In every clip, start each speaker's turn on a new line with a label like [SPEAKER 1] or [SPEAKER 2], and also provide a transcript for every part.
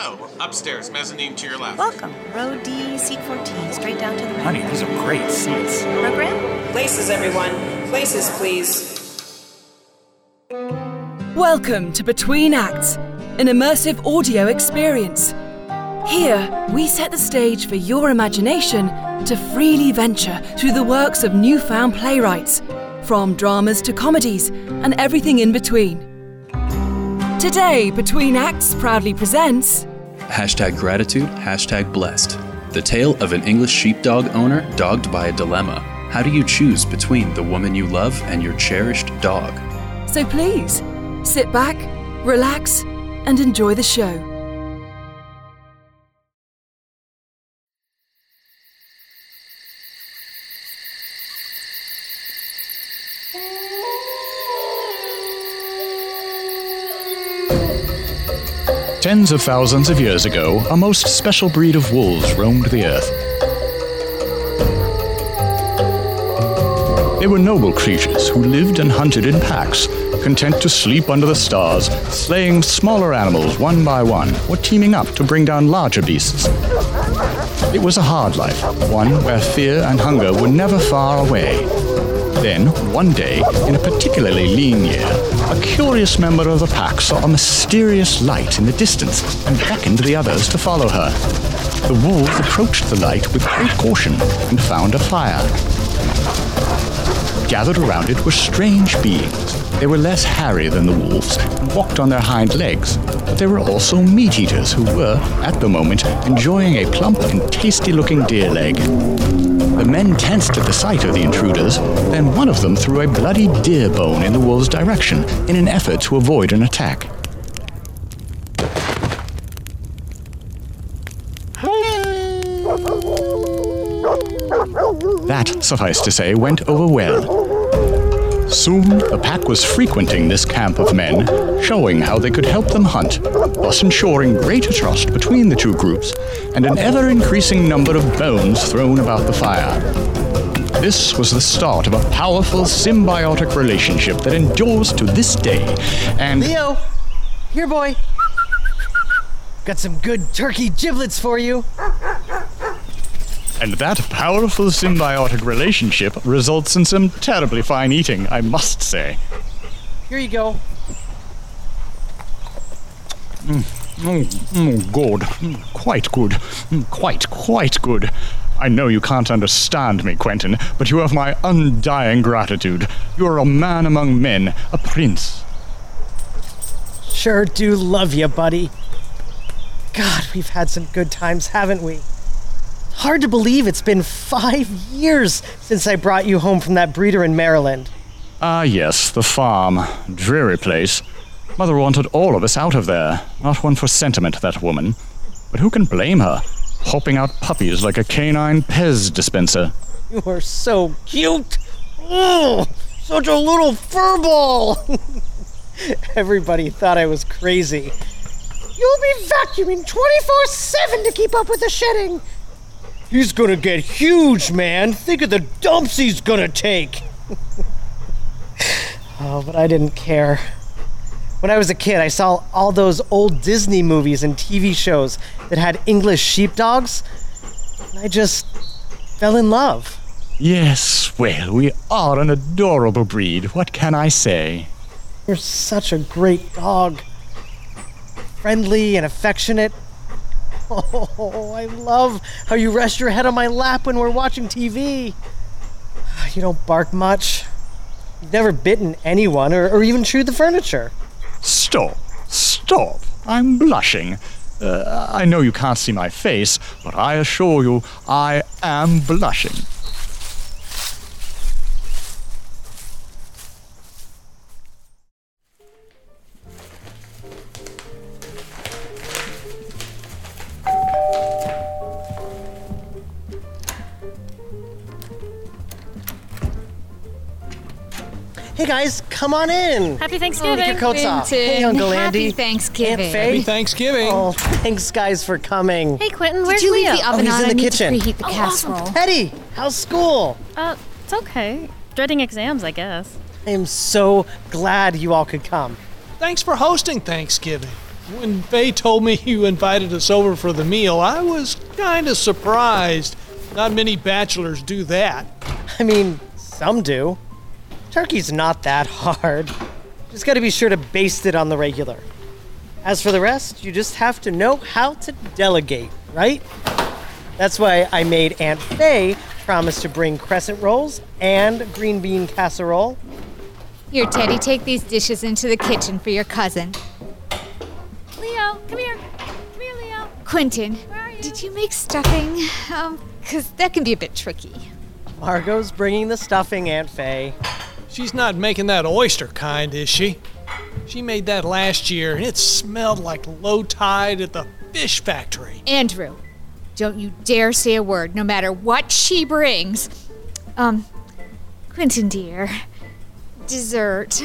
[SPEAKER 1] Hello. Upstairs, mezzanine to your left.
[SPEAKER 2] Welcome. Row D, seat 14, straight down to the right.
[SPEAKER 3] Honey, these are great seats.
[SPEAKER 2] Program?
[SPEAKER 4] Places, everyone. Places, please.
[SPEAKER 5] Welcome to Between Acts, an immersive audio experience. Here, we set the stage for your imagination to freely venture through the works of newfound playwrights, from dramas to comedies and everything in between. Today, Between Acts proudly presents
[SPEAKER 6] Hashtag gratitude, hashtag blessed. The tale of an English sheepdog owner dogged by a dilemma. How do you choose between the woman you love and your cherished dog?
[SPEAKER 5] So please, sit back, relax, and enjoy the show.
[SPEAKER 3] Tens of thousands of years ago, a most special breed of wolves roamed the earth. They were noble creatures who lived and hunted in packs, content to sleep under the stars, slaying smaller animals one by one, or teaming up to bring down larger beasts. It was a hard life, one where fear and hunger were never far away. Then, one day, in a particularly lean year, a curious member of the pack saw a mysterious light in the distance and beckoned the others to follow her. The wolves approached the light with great caution and found a fire. Gathered around it were strange beings. They were less hairy than the wolves and walked on their hind legs, but they were also meat eaters who were, at the moment, enjoying a plump and tasty looking deer leg. The men tensed at the sight of the intruders, then one of them threw a bloody deer bone in the wolves' direction in an effort to avoid an attack. That, suffice to say, went over well. Soon, the pack was frequenting this camp of men, showing how they could help them hunt, thus ensuring greater trust between the two groups and an ever increasing number of bones thrown about the fire. This was the start of a powerful symbiotic relationship that endures to this day, and
[SPEAKER 7] Leo, here, boy. Got some good turkey giblets for you.
[SPEAKER 3] And that powerful symbiotic relationship results in some terribly fine eating, I must say.
[SPEAKER 7] Here you go.
[SPEAKER 3] Mm, mm, good. Mm, quite good. Mm, quite, quite good. I know you can't understand me, Quentin, but you have my undying gratitude. You are a man among men, a prince.
[SPEAKER 7] Sure do love you, buddy. God, we've had some good times, haven't we? Hard to believe it's been five years since I brought you home from that breeder in Maryland.
[SPEAKER 3] Ah, yes, the farm. Dreary place. Mother wanted all of us out of there. Not one for sentiment, that woman. But who can blame her? Hopping out puppies like a canine Pez dispenser.
[SPEAKER 7] You are so cute. Oh, such a little furball. Everybody thought I was crazy. You'll be vacuuming 24 7 to keep up with the shedding. He's gonna get huge, man. Think of the dumps he's gonna take. oh, but I didn't care. When I was a kid, I saw all those old Disney movies and TV shows that had English sheepdogs, and I just fell in love.
[SPEAKER 3] Yes, well, we are an adorable breed. What can I say?
[SPEAKER 7] You're such a great dog. Friendly and affectionate. Oh, I love how you rest your head on my lap when we're watching TV. You don't bark much. You've never bitten anyone or, or even chewed the furniture.
[SPEAKER 3] Stop. Stop. I'm blushing. Uh, I know you can't see my face, but I assure you I am blushing.
[SPEAKER 7] Guys, come on in.
[SPEAKER 8] Happy Thanksgiving.
[SPEAKER 7] Take
[SPEAKER 8] Thanksgiving.
[SPEAKER 7] your coats off. Hey, Uncle Andy.
[SPEAKER 9] Happy Thanksgiving.
[SPEAKER 7] Aunt Faye.
[SPEAKER 10] Happy Thanksgiving.
[SPEAKER 7] Oh, thanks guys for coming.
[SPEAKER 8] Hey, Quentin, where's
[SPEAKER 9] Did you
[SPEAKER 8] Leo?
[SPEAKER 9] leave the oven
[SPEAKER 7] he's
[SPEAKER 9] on?
[SPEAKER 7] in the
[SPEAKER 9] I need
[SPEAKER 7] kitchen.
[SPEAKER 9] to preheat the casserole.
[SPEAKER 7] Hetty, how's school?
[SPEAKER 8] Uh, it's okay. Dreading exams, I guess.
[SPEAKER 7] I am so glad you all could come.
[SPEAKER 10] Thanks for hosting Thanksgiving.
[SPEAKER 9] when Faye told me you invited us over for the meal, I was kind of surprised. Not many bachelors do that.
[SPEAKER 7] I mean, some do. Turkey's not that hard. Just gotta be sure to baste it on the regular. As for the rest, you just have to know how to delegate, right? That's why I made Aunt Faye promise to bring crescent rolls and green bean casserole.
[SPEAKER 10] Here, Teddy, take these dishes into the kitchen for your cousin.
[SPEAKER 8] Leo, come here. Come here, Leo.
[SPEAKER 10] Quentin, you? did you make stuffing? Um, because that can be a bit tricky.
[SPEAKER 7] Margot's bringing the stuffing, Aunt Faye.
[SPEAKER 9] She's not making that oyster kind, is she? She made that last year, and it smelled like low tide at the fish factory.
[SPEAKER 10] Andrew, don't you dare say a word, no matter what she brings. Um, Quentin, dear, dessert.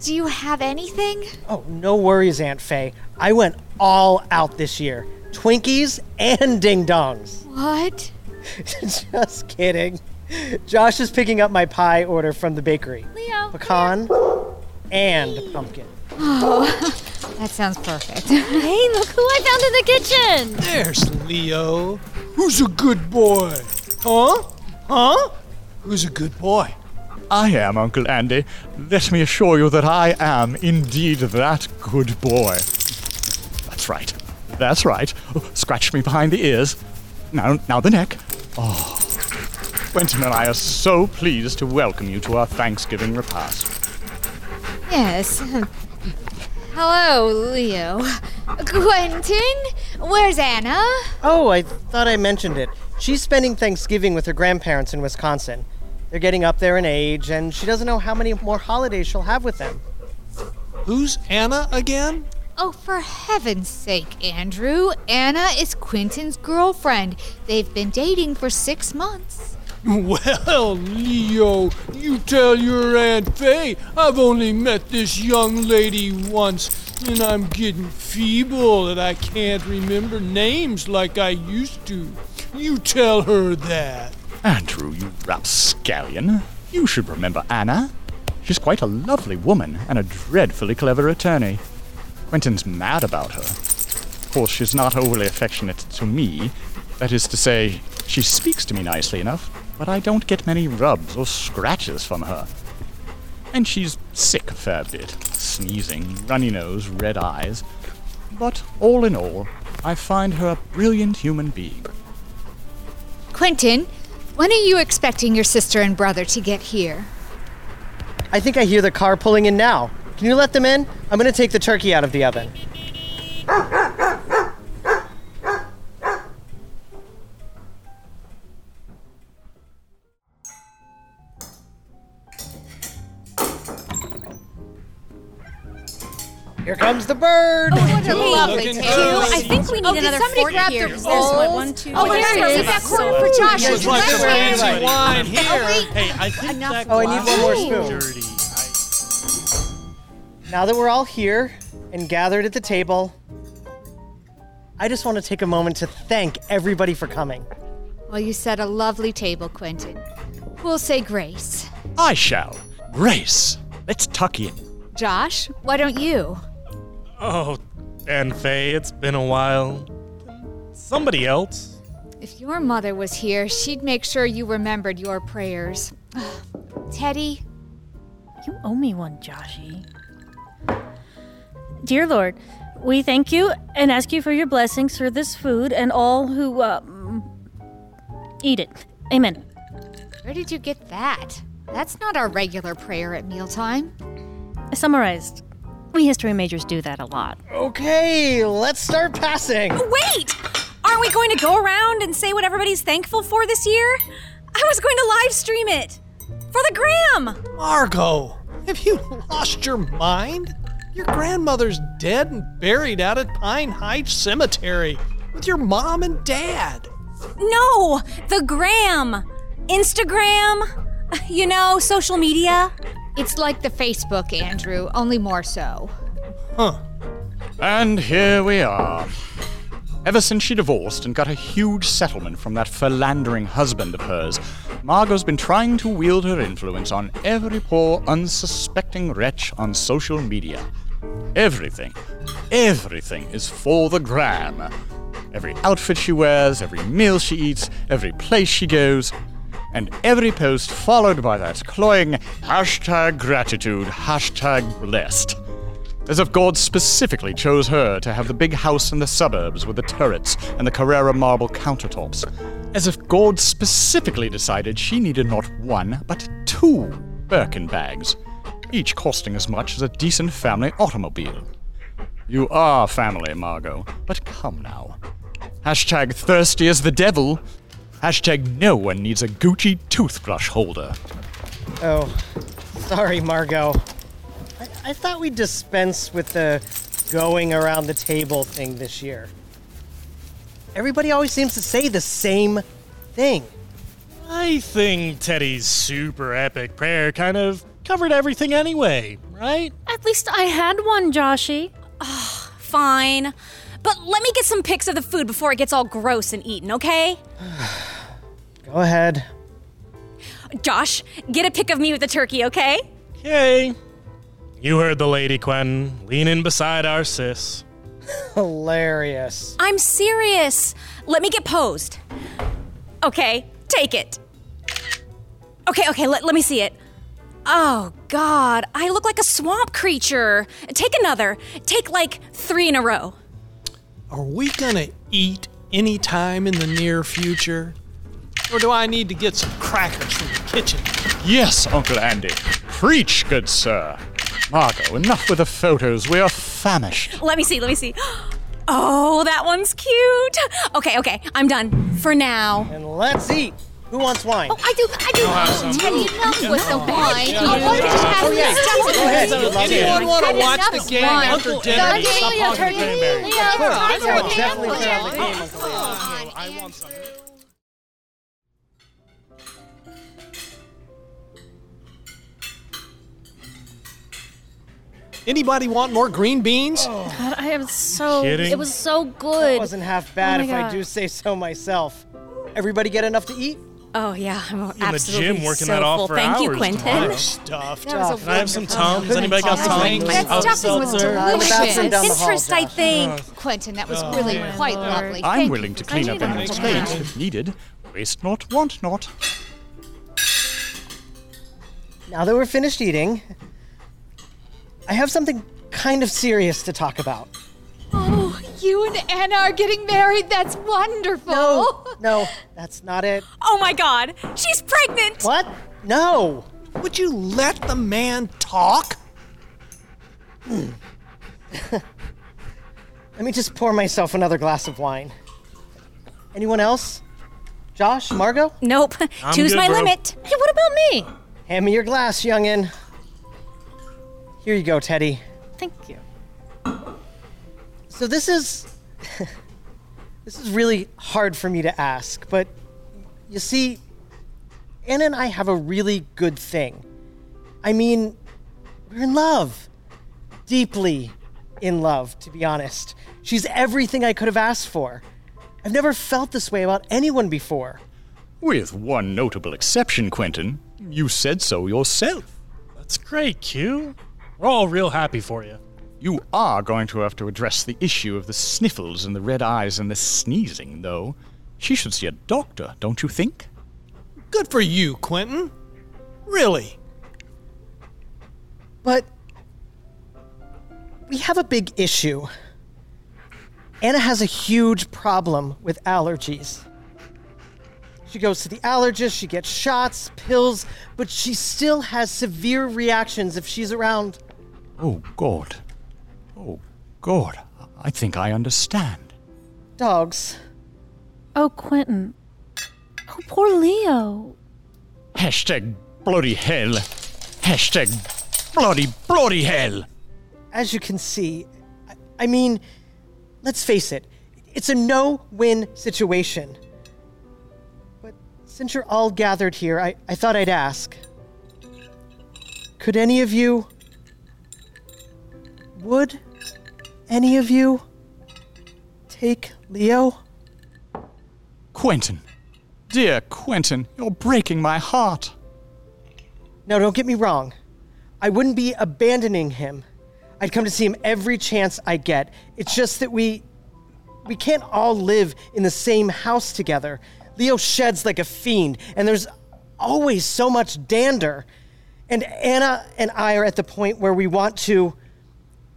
[SPEAKER 10] Do you have anything?
[SPEAKER 7] Oh, no worries, Aunt Faye. I went all out this year. Twinkies and ding dongs.
[SPEAKER 10] What?
[SPEAKER 7] Just kidding. Josh is picking up my pie order from the bakery.
[SPEAKER 8] Leo.
[SPEAKER 7] Pecan and pumpkin.
[SPEAKER 10] Oh, that sounds perfect.
[SPEAKER 8] Hey, look who I found in the kitchen.
[SPEAKER 9] There's Leo. Who's a good boy? Huh? Huh? Who's a good boy?
[SPEAKER 3] I am, Uncle Andy. Let me assure you that I am indeed that good boy. That's right. That's right. Oh, scratch me behind the ears. Now, now the neck. Oh, Quentin and I are so pleased to welcome you to our Thanksgiving repast.
[SPEAKER 10] Yes. Hello, Leo. Quentin? Where's Anna?
[SPEAKER 7] Oh, I thought I mentioned it. She's spending Thanksgiving with her grandparents in Wisconsin. They're getting up there in age, and she doesn't know how many more holidays she'll have with them.
[SPEAKER 9] Who's Anna again?
[SPEAKER 10] Oh, for heaven's sake, Andrew. Anna is Quentin's girlfriend. They've been dating for six months.
[SPEAKER 9] Well, Leo, you tell your Aunt Faye I've only met this young lady once, and I'm getting feeble and I can't remember names like I used to. You tell her that.
[SPEAKER 3] Andrew, you rapscallion. You should remember Anna. She's quite a lovely woman and a dreadfully clever attorney. Quentin's mad about her. Of course, she's not overly affectionate to me. That is to say, she speaks to me nicely enough, but I don't get many rubs or scratches from her. And she's sick a fair bit sneezing, runny nose, red eyes. But all in all, I find her a brilliant human being.
[SPEAKER 10] Quentin, when are you expecting your sister and brother to get here?
[SPEAKER 7] I think I hear the car pulling in now. Can you let them in? I'm gonna take the turkey out of the oven. Comes the bird.
[SPEAKER 10] Oh, what a lovely
[SPEAKER 9] looking
[SPEAKER 10] tail.
[SPEAKER 8] I think we need
[SPEAKER 10] Oh,
[SPEAKER 8] another
[SPEAKER 10] somebody
[SPEAKER 8] fork
[SPEAKER 10] grab
[SPEAKER 8] here.
[SPEAKER 10] the
[SPEAKER 8] 'cause there's what,
[SPEAKER 10] rolls?
[SPEAKER 8] one, two,
[SPEAKER 10] Oh,
[SPEAKER 8] three,
[SPEAKER 10] here,
[SPEAKER 8] four,
[SPEAKER 10] that corner for Josh.
[SPEAKER 9] Looks like fancy wine oh, here.
[SPEAKER 10] Oh, wait.
[SPEAKER 9] Hey, I think
[SPEAKER 10] Enough
[SPEAKER 9] that
[SPEAKER 7] Oh, I need one more spoon.
[SPEAKER 9] is dirty.
[SPEAKER 7] Now that we're all here and gathered at the table, I just want to take a moment to thank everybody for coming.
[SPEAKER 10] Well, you set a lovely table, Quentin. We'll say grace.
[SPEAKER 3] I shall. Grace, let's tuck in.
[SPEAKER 10] Josh, why don't you?
[SPEAKER 11] Oh, Aunt Faye, it's been a while. Somebody else.
[SPEAKER 10] If your mother was here, she'd make sure you remembered your prayers. Teddy,
[SPEAKER 8] You owe me one, Joshy. Dear Lord, we thank you and ask you for your blessings for this food and all who um, eat it. Amen.
[SPEAKER 10] where did you get that? That's not our regular prayer at mealtime.
[SPEAKER 8] I summarized. We history majors do that a lot.
[SPEAKER 7] Okay, let's start passing.
[SPEAKER 2] Oh, wait! Aren't we going to go around and say what everybody's thankful for this year? I was going to live stream it for the gram.
[SPEAKER 9] Margot, have you lost your mind? Your grandmother's dead and buried out at Pine Heights Cemetery with your mom and dad.
[SPEAKER 2] No, the gram, Instagram, you know, social media.
[SPEAKER 10] It's like the Facebook, Andrew, only more so.
[SPEAKER 9] Huh.
[SPEAKER 3] And here we are. Ever since she divorced and got a huge settlement from that philandering husband of hers, Margot's been trying to wield her influence on every poor, unsuspecting wretch on social media. Everything Everything is for the gram. Every outfit she wears, every meal she eats, every place she goes, and every post followed by that cloying hashtag gratitude, hashtag blessed. As if God specifically chose her to have the big house in the suburbs with the turrets and the Carrara marble countertops. As if God specifically decided she needed not one, but two Birkin bags, each costing as much as a decent family automobile. You are family, Margot, but come now. Hashtag thirsty as the devil. Hashtag no one needs a Gucci toothbrush holder.
[SPEAKER 7] Oh, sorry, Margot. I, I thought we'd dispense with the going around the table thing this year. Everybody always seems to say the same thing.
[SPEAKER 11] I think Teddy's super epic prayer kind of covered everything anyway, right?
[SPEAKER 8] At least I had one, Joshy.
[SPEAKER 2] Fine. But let me get some pics of the food before it gets all gross and eaten, okay?
[SPEAKER 7] Go ahead.
[SPEAKER 2] Josh, get a pic of me with the turkey, okay?
[SPEAKER 11] Okay. You heard the lady, Quentin. Lean in beside our sis.
[SPEAKER 7] Hilarious.
[SPEAKER 2] I'm serious. Let me get posed. Okay, take it. Okay, okay, let, let me see it. Oh, God, I look like a swamp creature. Take another. Take like three in a row.
[SPEAKER 9] Are we gonna eat any time in the near future? Or do I need to get some crackers from the kitchen?
[SPEAKER 3] Yes, Uncle Andy. Preach, good sir. Margot, enough with the photos. We are famished.
[SPEAKER 2] Let me see, let me see. Oh, that one's cute. Okay, okay, I'm done. For now.
[SPEAKER 7] And let's eat. Who wants wine?
[SPEAKER 10] Oh, I do, I do.
[SPEAKER 11] have some.
[SPEAKER 10] Teddy, enough with the wine.
[SPEAKER 11] Yeah.
[SPEAKER 10] Oh, why don't
[SPEAKER 7] Oh, yeah. Go ahead.
[SPEAKER 10] stuff?
[SPEAKER 7] Love it.
[SPEAKER 9] Anyone want to watch the game
[SPEAKER 10] wine.
[SPEAKER 9] after dinner?
[SPEAKER 10] Daddy,
[SPEAKER 9] Stop
[SPEAKER 10] Leo,
[SPEAKER 9] hogging
[SPEAKER 10] turkey.
[SPEAKER 9] cranberry.
[SPEAKER 10] Leo, it's time for
[SPEAKER 7] Yeah,
[SPEAKER 10] a
[SPEAKER 7] definitely
[SPEAKER 10] gamble.
[SPEAKER 7] fair of the game, Uncle Leo.
[SPEAKER 11] I want some.
[SPEAKER 9] Anybody want more green beans? Oh.
[SPEAKER 8] God, I am so.
[SPEAKER 11] Kidding?
[SPEAKER 8] It was so
[SPEAKER 7] That
[SPEAKER 8] good.
[SPEAKER 7] wasn't half bad
[SPEAKER 8] Oh
[SPEAKER 7] if
[SPEAKER 8] my
[SPEAKER 7] I do say so myself. Everybody get enough to eat?
[SPEAKER 2] Oh, yeah, I'm
[SPEAKER 11] the
[SPEAKER 2] absolutely
[SPEAKER 11] gym working
[SPEAKER 2] so
[SPEAKER 11] that off
[SPEAKER 2] full.
[SPEAKER 11] for
[SPEAKER 2] Thank you,
[SPEAKER 11] hours
[SPEAKER 2] Quentin.
[SPEAKER 11] tomorrow.
[SPEAKER 9] Stuffed.
[SPEAKER 10] That was a
[SPEAKER 11] Can I have some
[SPEAKER 10] wonderful
[SPEAKER 11] Tums? Anybody got
[SPEAKER 10] That
[SPEAKER 11] Tums?
[SPEAKER 10] stuffing was
[SPEAKER 11] Seltzer?
[SPEAKER 7] The
[SPEAKER 10] delicious.
[SPEAKER 7] down the hall,
[SPEAKER 2] I
[SPEAKER 7] Josh.
[SPEAKER 2] think. Oh.
[SPEAKER 10] Quentin, that was oh, really quite lovely.
[SPEAKER 3] I'm
[SPEAKER 10] Thank
[SPEAKER 3] willing to clean up
[SPEAKER 10] saying
[SPEAKER 3] anyone's plate if needed. Waste not, want not.
[SPEAKER 7] Now that we're finished eating, I have something kind of serious to talk about.
[SPEAKER 10] Oh, you and Anna are getting married. That's wonderful.
[SPEAKER 7] No, no, that's not it.
[SPEAKER 2] Oh my god, she's pregnant!
[SPEAKER 7] What? No.
[SPEAKER 9] Would you let the man talk?
[SPEAKER 7] Let me just pour myself another glass of wine. Anyone else? Josh, Margot?
[SPEAKER 2] Nope,
[SPEAKER 11] I'm
[SPEAKER 2] choose
[SPEAKER 11] good,
[SPEAKER 2] my
[SPEAKER 11] bro.
[SPEAKER 2] limit.
[SPEAKER 8] Hey, what about me?
[SPEAKER 7] Hand me your glass, youngin. Here you go, Teddy.
[SPEAKER 8] Thank you.
[SPEAKER 7] So this is this is really hard for me to ask, but you see, Anna and I have a really good thing. I mean, we're in love. Deeply in love, to be honest. She's everything I could have asked for. I've never felt this way about anyone before.
[SPEAKER 3] With one notable exception, Quentin. You said so yourself.
[SPEAKER 11] That's great, Q. We're all real happy for you.
[SPEAKER 3] You are going to have to address the issue of the sniffles and the red eyes and the sneezing, though. She should see a doctor, don't you think?
[SPEAKER 9] Good for you, Quentin. Really?
[SPEAKER 7] But we have a big issue. Anna has a huge problem with allergies. She goes to the allergist, she gets shots, pills, but she still has severe reactions if she's around.
[SPEAKER 3] Oh, God. Oh, God. I think I understand.
[SPEAKER 7] Dogs.
[SPEAKER 8] Oh, Quentin. Oh, poor Leo.
[SPEAKER 3] Hashtag bloody hell. Hashtag bloody, bloody hell.
[SPEAKER 7] As you can see, I, I mean, let's face it, it's a no win situation. Since you're all gathered here, I, I thought I'd ask could any of you, would any of you take Leo?
[SPEAKER 3] Quentin. Dear Quentin, you're breaking my heart.
[SPEAKER 7] No, don't get me wrong. I wouldn't be abandoning him. I'd come to see him every chance I get. It's just that we we can't all live in the same house together. Leo sheds like a fiend, and there's always so much dander. And Anna and I are at the point where we want to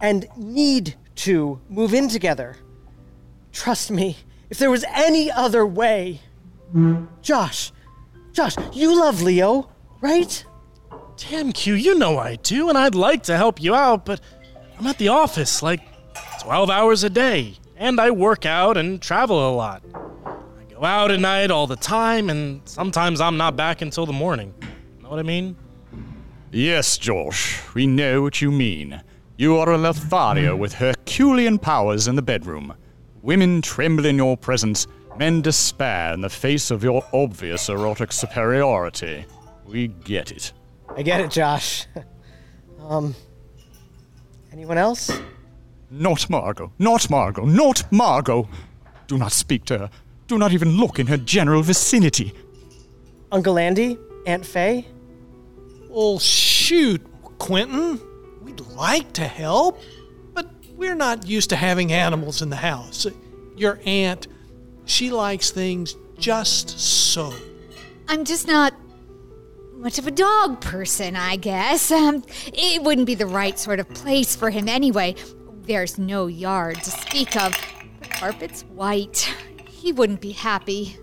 [SPEAKER 7] and need to move in together. Trust me, if there was any other way. Josh, Josh, you love Leo, right?
[SPEAKER 11] Damn, Q, you know I do, and I'd like to help you out, but I'm at the office like 12 hours a day, and I work out and travel a lot. I go out at night all the time, and sometimes I'm not back until the morning. Know what I mean?
[SPEAKER 3] Yes, Josh, we know what you mean. You are a Lothario with Herculean powers in the bedroom. Women tremble in your presence, men despair in the face of your obvious erotic superiority. We get it.
[SPEAKER 7] I get it, Josh. um, anyone else?
[SPEAKER 3] Not Margot, not Margot, not Margot! Do not speak to her. Do not even look in her general vicinity.
[SPEAKER 7] Uncle Andy? Aunt Faye?
[SPEAKER 9] Well, shoot, Quentin. We'd like to help, but we're not used to having animals in the house. Your aunt, she likes things just so.
[SPEAKER 10] I'm just not much of a dog person, I guess. Um, it wouldn't be the right sort of place for him anyway. There's no yard to speak of. The carpet's white. He wouldn't be happy.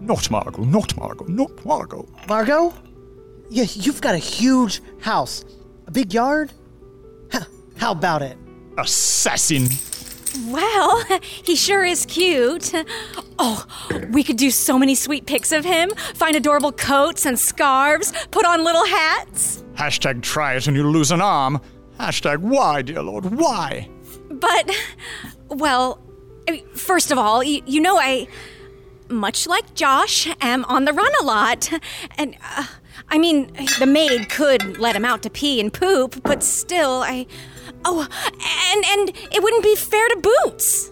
[SPEAKER 3] Not Margot, not Margot, not Margot.
[SPEAKER 7] Margot? Yeah, you've got a huge house. A big yard? Huh, how about it?
[SPEAKER 3] Assassin!
[SPEAKER 2] Well, he sure is cute. Oh, we could do so many sweet pics of him, find adorable coats and scarves, put on little hats.
[SPEAKER 3] Hashtag try it and you lose an arm. Hashtag why, dear Lord, why?
[SPEAKER 2] But, well, First of all, you, you know, I, much like Josh, am on the run a lot. And, uh, I mean, the maid could let him out to pee and poop, but still, I. Oh, and and it wouldn't be fair to Boots.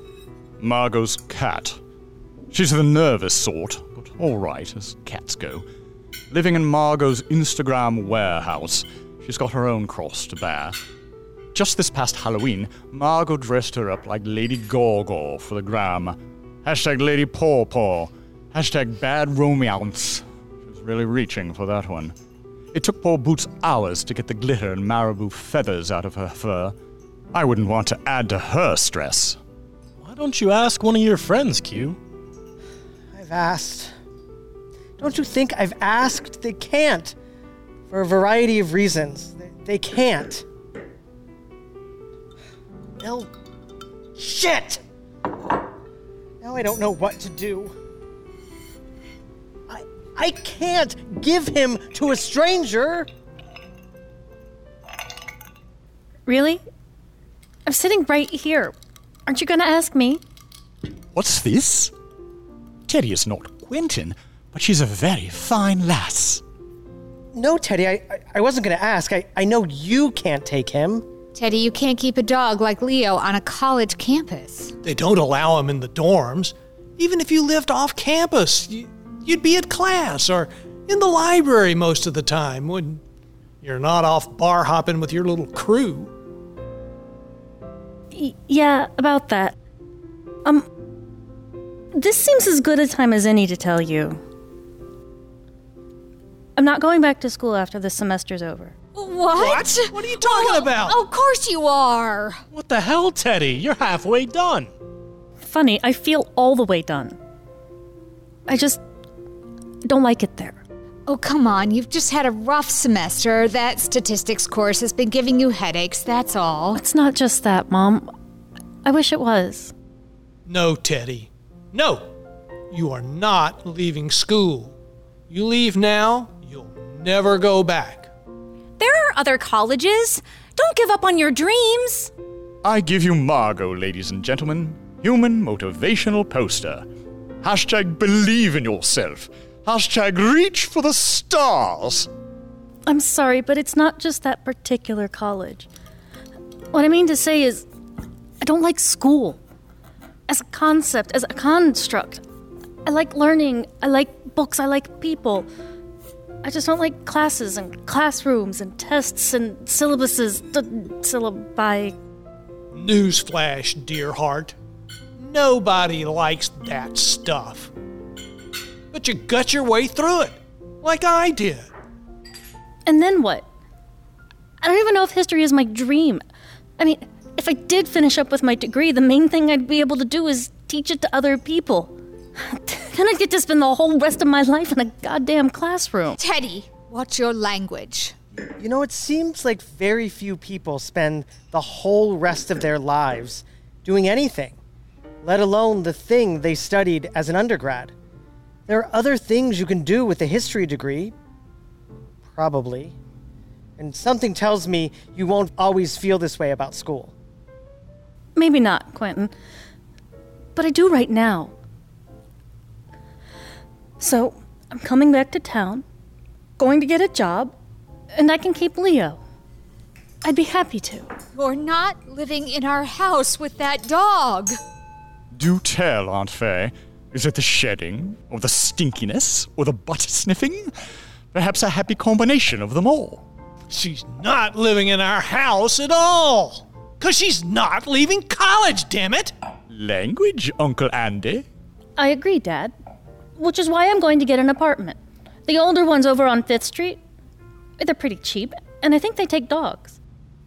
[SPEAKER 3] Margot's cat. She's the nervous sort, but all right as cats go. Living in Margot's Instagram warehouse, she's got her own cross to bear. Just this past Halloween, Margot dressed her up like Lady Gaga for the gram. Hashtag Lady Paw Paw. Hashtag Bad Romance. She was really reaching for that one. It took poor Boots hours to get the glitter and marabou feathers out of her fur. I wouldn't want to add to her stress.
[SPEAKER 11] Why don't you ask one of your friends, Q?
[SPEAKER 7] I've asked. Don't you think I've asked? They can't. For a variety of reasons. They, they can't. Well, shit! Now I don't know what to do. I, I can't give him to a stranger.
[SPEAKER 8] Really? I'm sitting right here. Aren't you gonna ask me?
[SPEAKER 3] What's this? Teddy is not Quentin, but she's a very fine lass.
[SPEAKER 7] No, Teddy, I, I, I wasn't going to ask. I, I know you can't take him.
[SPEAKER 10] Teddy, you can't keep a dog like Leo on a college campus.
[SPEAKER 9] They don't allow him in the dorms. Even if you lived off campus, you, you'd be at class or in the library most of the time when you're not off bar hopping with your little crew.
[SPEAKER 8] Yeah, about that. Um, this seems as good a time as any to tell you. I'm not going back to school after this semester's over.
[SPEAKER 10] What?
[SPEAKER 9] What? What are you talking oh, about?
[SPEAKER 10] Of course you are.
[SPEAKER 11] What the hell, Teddy? You're halfway done.
[SPEAKER 8] Funny, I feel all the way done. I just don't like it there.
[SPEAKER 10] Oh, come on. You've just had a rough semester. That statistics course has been giving you headaches, that's all.
[SPEAKER 8] It's not just that, Mom. I wish it was.
[SPEAKER 9] No, Teddy. No. You are not leaving school. You leave now, you'll never go back.
[SPEAKER 2] There are other colleges. Don't give up on your dreams.
[SPEAKER 3] I give you Margot, ladies and gentlemen. Human motivational poster. Hashtag believe in yourself. Hashtag reach for the stars.
[SPEAKER 8] I'm sorry, but it's not just that particular college. What I mean to say is, I don't like school. As a concept, as a construct. I like learning, I like books, I like people. I just don't like classes and classrooms and tests and syllabuses, d- syllabi.
[SPEAKER 9] Newsflash, dear heart. Nobody likes that stuff. But you gut your way through it, like I did.
[SPEAKER 8] And then what? I don't even know if history is my dream. I mean, if I did finish up with my degree, the main thing I'd be able to do is teach it to other people. Then I'd get to spend the whole rest of my life in a goddamn classroom.
[SPEAKER 10] Teddy, watch your language.
[SPEAKER 7] You know, it seems like very few people spend the whole rest of their lives doing anything, let alone the thing they studied as an undergrad. There are other things you can do with a history degree. Probably. And something tells me you won't always feel this way about school.
[SPEAKER 8] Maybe not, Quentin. But I do right now. So, I'm coming back to town, going to get a job, and I can keep Leo. I'd be happy to.
[SPEAKER 10] You're not living in our house with that dog.
[SPEAKER 3] Do tell, Aunt Faye. Is it the shedding, or the stinkiness, or the butt sniffing? Perhaps a happy combination of them all.
[SPEAKER 9] She's not living in our house at all. Because she's not leaving college, damn it.
[SPEAKER 3] Language, Uncle Andy?
[SPEAKER 8] I agree, Dad. Which is why I'm going to get an apartment. The older one's over on 5th Street. They're pretty cheap, and I think they take dogs.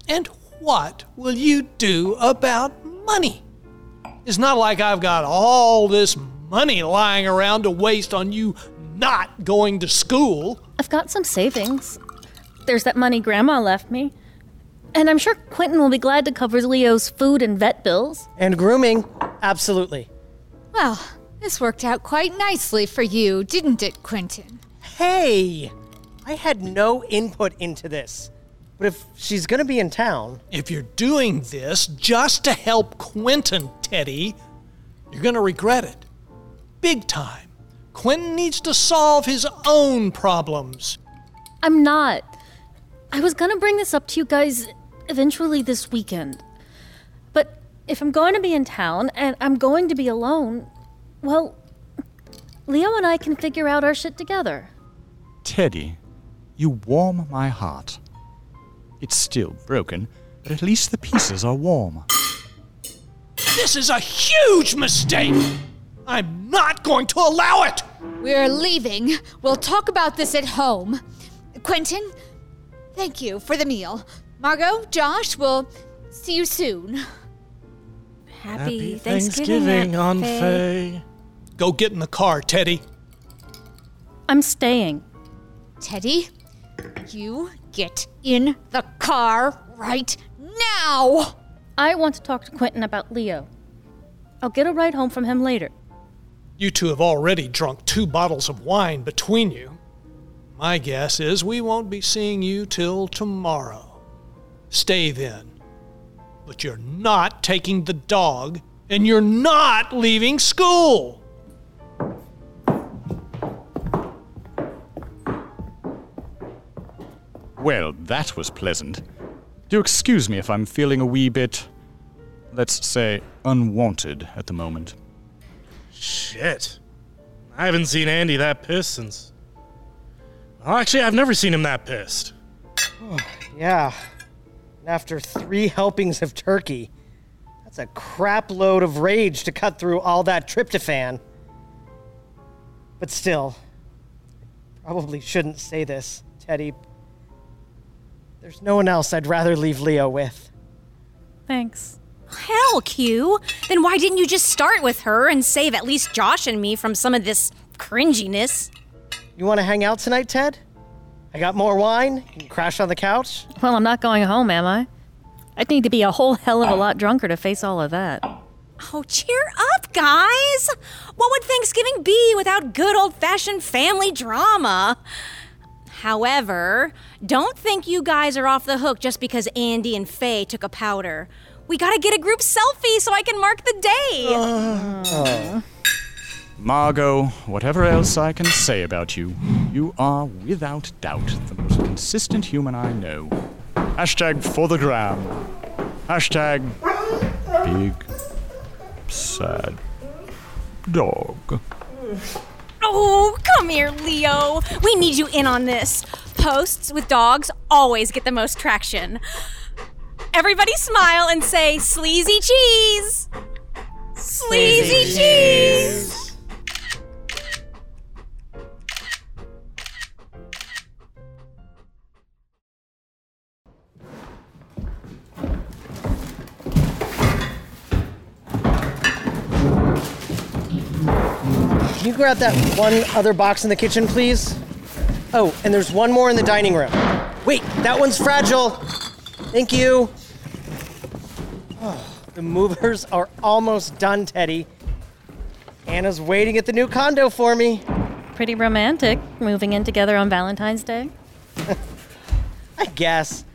[SPEAKER 9] And what will you do about money? It's not like I've got all this money lying around to waste on you not going to school.
[SPEAKER 8] I've got some savings. There's that money Grandma left me. And I'm sure Quentin will be glad to cover Leo's food and vet bills.
[SPEAKER 7] And grooming, absolutely.
[SPEAKER 10] Well, this worked out quite nicely for you, didn't it, Quentin?
[SPEAKER 7] Hey! I had no input into this. But if she's gonna be in town.
[SPEAKER 9] If you're doing this just to help Quentin, Teddy, you're gonna regret it. Big time. Quentin needs to solve his own problems.
[SPEAKER 8] I'm not. I was gonna bring this up to you guys eventually this weekend. But if I'm going to be in town and I'm going to be alone, well, Leo and I can figure out our shit together.
[SPEAKER 3] Teddy, you warm my heart. It's still broken, but at least the pieces are warm.
[SPEAKER 9] This is a huge mistake! I'm not going to allow it!
[SPEAKER 10] We're leaving. We'll talk about this at home. Quentin, thank you for the meal. Margot, Josh, we'll see you soon.
[SPEAKER 2] Happy,
[SPEAKER 11] Thanksgiving, Aunt Faye.
[SPEAKER 9] Go get in the car, Teddy.
[SPEAKER 8] I'm staying.
[SPEAKER 10] Teddy, you get in the car right now!
[SPEAKER 8] I want to talk to Quentin about Leo. I'll get a ride home from him later.
[SPEAKER 9] You two have already drunk two bottles of wine between you. My guess is we won't be seeing you till tomorrow. Stay then. But you're not taking the dog, and you're not leaving school.
[SPEAKER 3] Well, that was pleasant. Do excuse me if I'm feeling a wee bit, let's say, unwanted at the moment.
[SPEAKER 11] Shit. I haven't seen Andy that pissed since. Well, actually, I've never seen him that pissed.
[SPEAKER 7] Oh, yeah. And after three helpings of turkey, that's a crap load of rage to cut through all that tryptophan. But still, probably shouldn't say this, Teddy. There's no one else I'd rather leave Leo with.
[SPEAKER 8] Thanks.
[SPEAKER 2] Hell, Q. Then why didn't you just start with her and save at least Josh and me from some of this cringiness?
[SPEAKER 7] You want to hang out tonight, Ted? I got more wine. You can crash on the couch.
[SPEAKER 8] Well, I'm not going home, am I? I'd need to be a whole hell of a lot drunker to face all of that.
[SPEAKER 2] Oh, cheer up, guys! What would Thanksgiving be without good old fashioned family drama? However, don't think you guys are off the hook just because Andy and Faye took a powder. We gotta get a group selfie so I can mark the day.
[SPEAKER 3] Uh, Margot, whatever else I can say about you, you are without doubt the most consistent human I know. Hashtag for the gram. Hashtag big sad dog.
[SPEAKER 2] Oh, come here, Leo. We need you in on this. Posts with dogs always get the most traction. Everybody smile and say sleazy cheese. Sleazy, cheese.
[SPEAKER 7] Can you grab that one other box in the kitchen, please? Oh, and there's one more in the dining room. Wait, that one's fragile. Thank you. Oh, the movers are almost done, Teddy. Anna's waiting at the new condo for me.
[SPEAKER 8] Pretty romantic, moving in together on Valentine's Day.
[SPEAKER 7] I guess.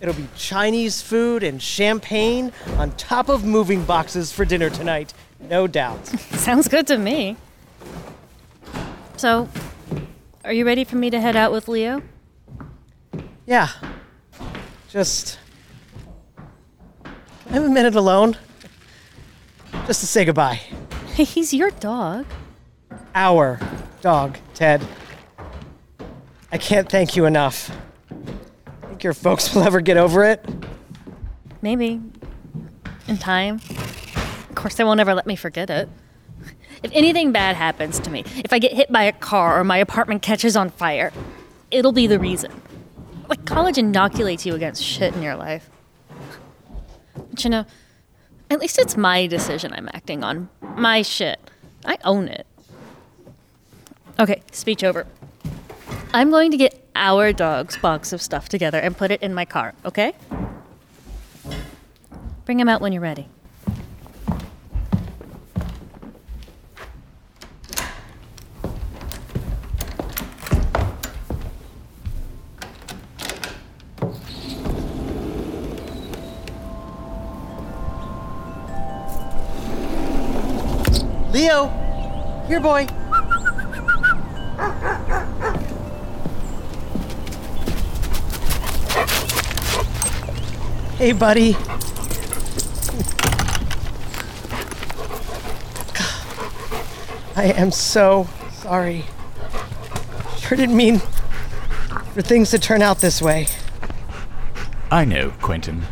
[SPEAKER 7] It'll be Chinese food and champagne on top of moving boxes for dinner tonight. No doubt.
[SPEAKER 8] Sounds good to me. So, are you ready for me to head out with Leo?
[SPEAKER 7] Yeah. Just. I have a minute alone? Just to say goodbye.
[SPEAKER 8] He's your dog.
[SPEAKER 7] Our dog, Ted. I can't thank you enough. Think your folks will ever get over it?
[SPEAKER 8] Maybe. In time. Of course, they won't ever let me forget it. If anything bad happens to me, if I get hit by a car or my apartment catches on fire, it'll be the reason. Like, college inoculates you against shit in your life. But you know, at least it's my decision I'm acting on. My shit. I own it. Okay, speech over. I'm going to get our dog's box of stuff together and put it in my car, okay? Bring him out when you're ready.
[SPEAKER 7] Here, boy! Hey, buddy. I am so sorry. Sure didn't mean for things to turn out this way.
[SPEAKER 3] I know, Quentin.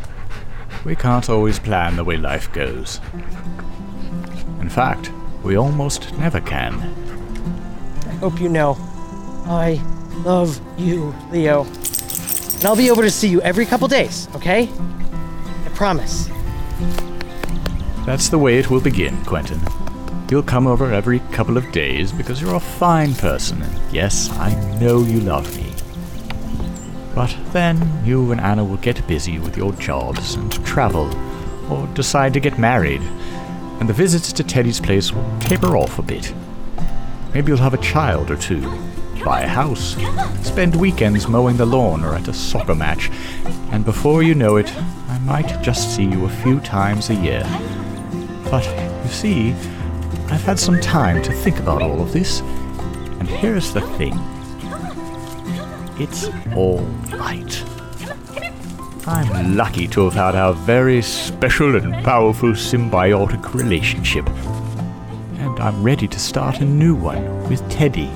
[SPEAKER 3] We can't always plan the way life goes. In fact, we almost never can.
[SPEAKER 7] I hope you know. I love you, Leo. And I'll be over to see you every couple days, okay? I promise.
[SPEAKER 3] That's the way it will begin, Quentin. You'll come over every couple of days because you're a fine person, and yes, I know you love me. But then you and Anna will get busy with your jobs and travel, or decide to get married, and the visits to Teddy's place will taper off a bit. Maybe you'll have a child or two, buy a house, spend weekends mowing the lawn or at a soccer match, and before you know it, I might just see you a few times a year. But you see, I've had some time to think about all of this, and here's the thing it's all right. I'm lucky to have had our very special and powerful symbiotic relationship. And I'm ready to start a new one with Teddy.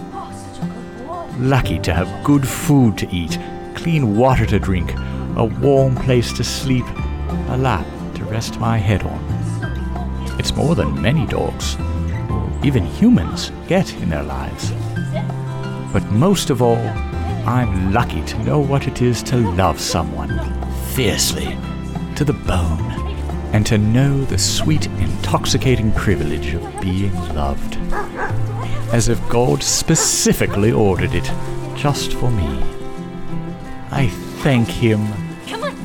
[SPEAKER 3] Lucky to have good food to eat, clean water to drink, a warm place to sleep, a lap to rest my head on. It's more than many dogs, or even humans, get in their lives. But most of all, I'm lucky to know what it is to love someone fiercely, to the bone, and to know the sweet, intoxicating privilege of being loved. As if God specifically ordered it just for me. I thank Him,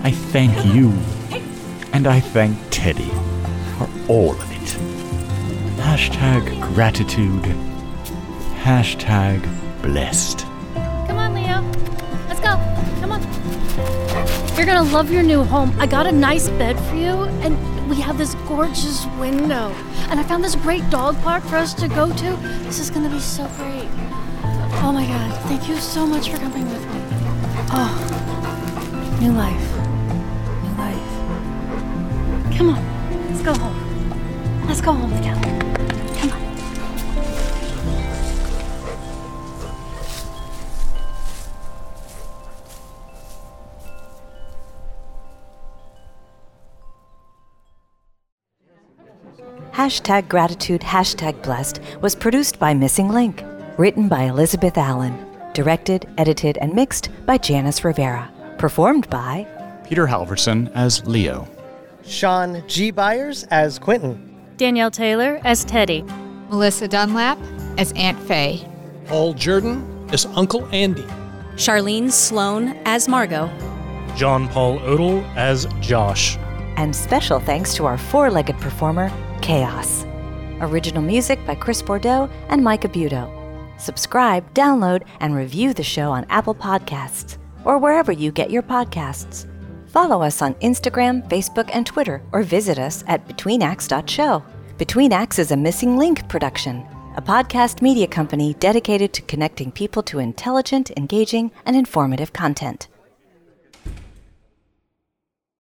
[SPEAKER 3] I thank you, and I thank Teddy for all of it. Hashtag gratitude, hashtag blessed.
[SPEAKER 8] You're gonna love your new home. I got a nice bed for you, and we have this gorgeous window. And I found this great dog park for us to go to. This is gonna be so great. Oh my god, thank you so much for coming with me. Oh, new life. New life. Come on, let's go home. Let's go home together.
[SPEAKER 12] Hashtag Gratitude, Hashtag Blessed was produced by Missing Link. Written by Elizabeth Allen. Directed, edited, and mixed by Janice Rivera. Performed by
[SPEAKER 3] Peter Halverson as Leo.
[SPEAKER 7] Sean G. Byers as Quentin.
[SPEAKER 8] Danielle Taylor as Teddy.
[SPEAKER 10] Melissa Dunlap as Aunt Faye.
[SPEAKER 9] Paul Jordan as Uncle Andy.
[SPEAKER 2] Charlene Sloan as Margot.
[SPEAKER 11] John Paul Odell as Josh.
[SPEAKER 12] And special thanks to our four legged performer, Chaos. Original music by Chris Bordeaux and Micah Budo. Subscribe, download, and review the show on Apple Podcasts or wherever you get your podcasts. Follow us on Instagram, Facebook, and Twitter, or visit us at betweenacts.show. Between Acts is a Missing Link production, a podcast media company dedicated to connecting people to intelligent, engaging, and informative content.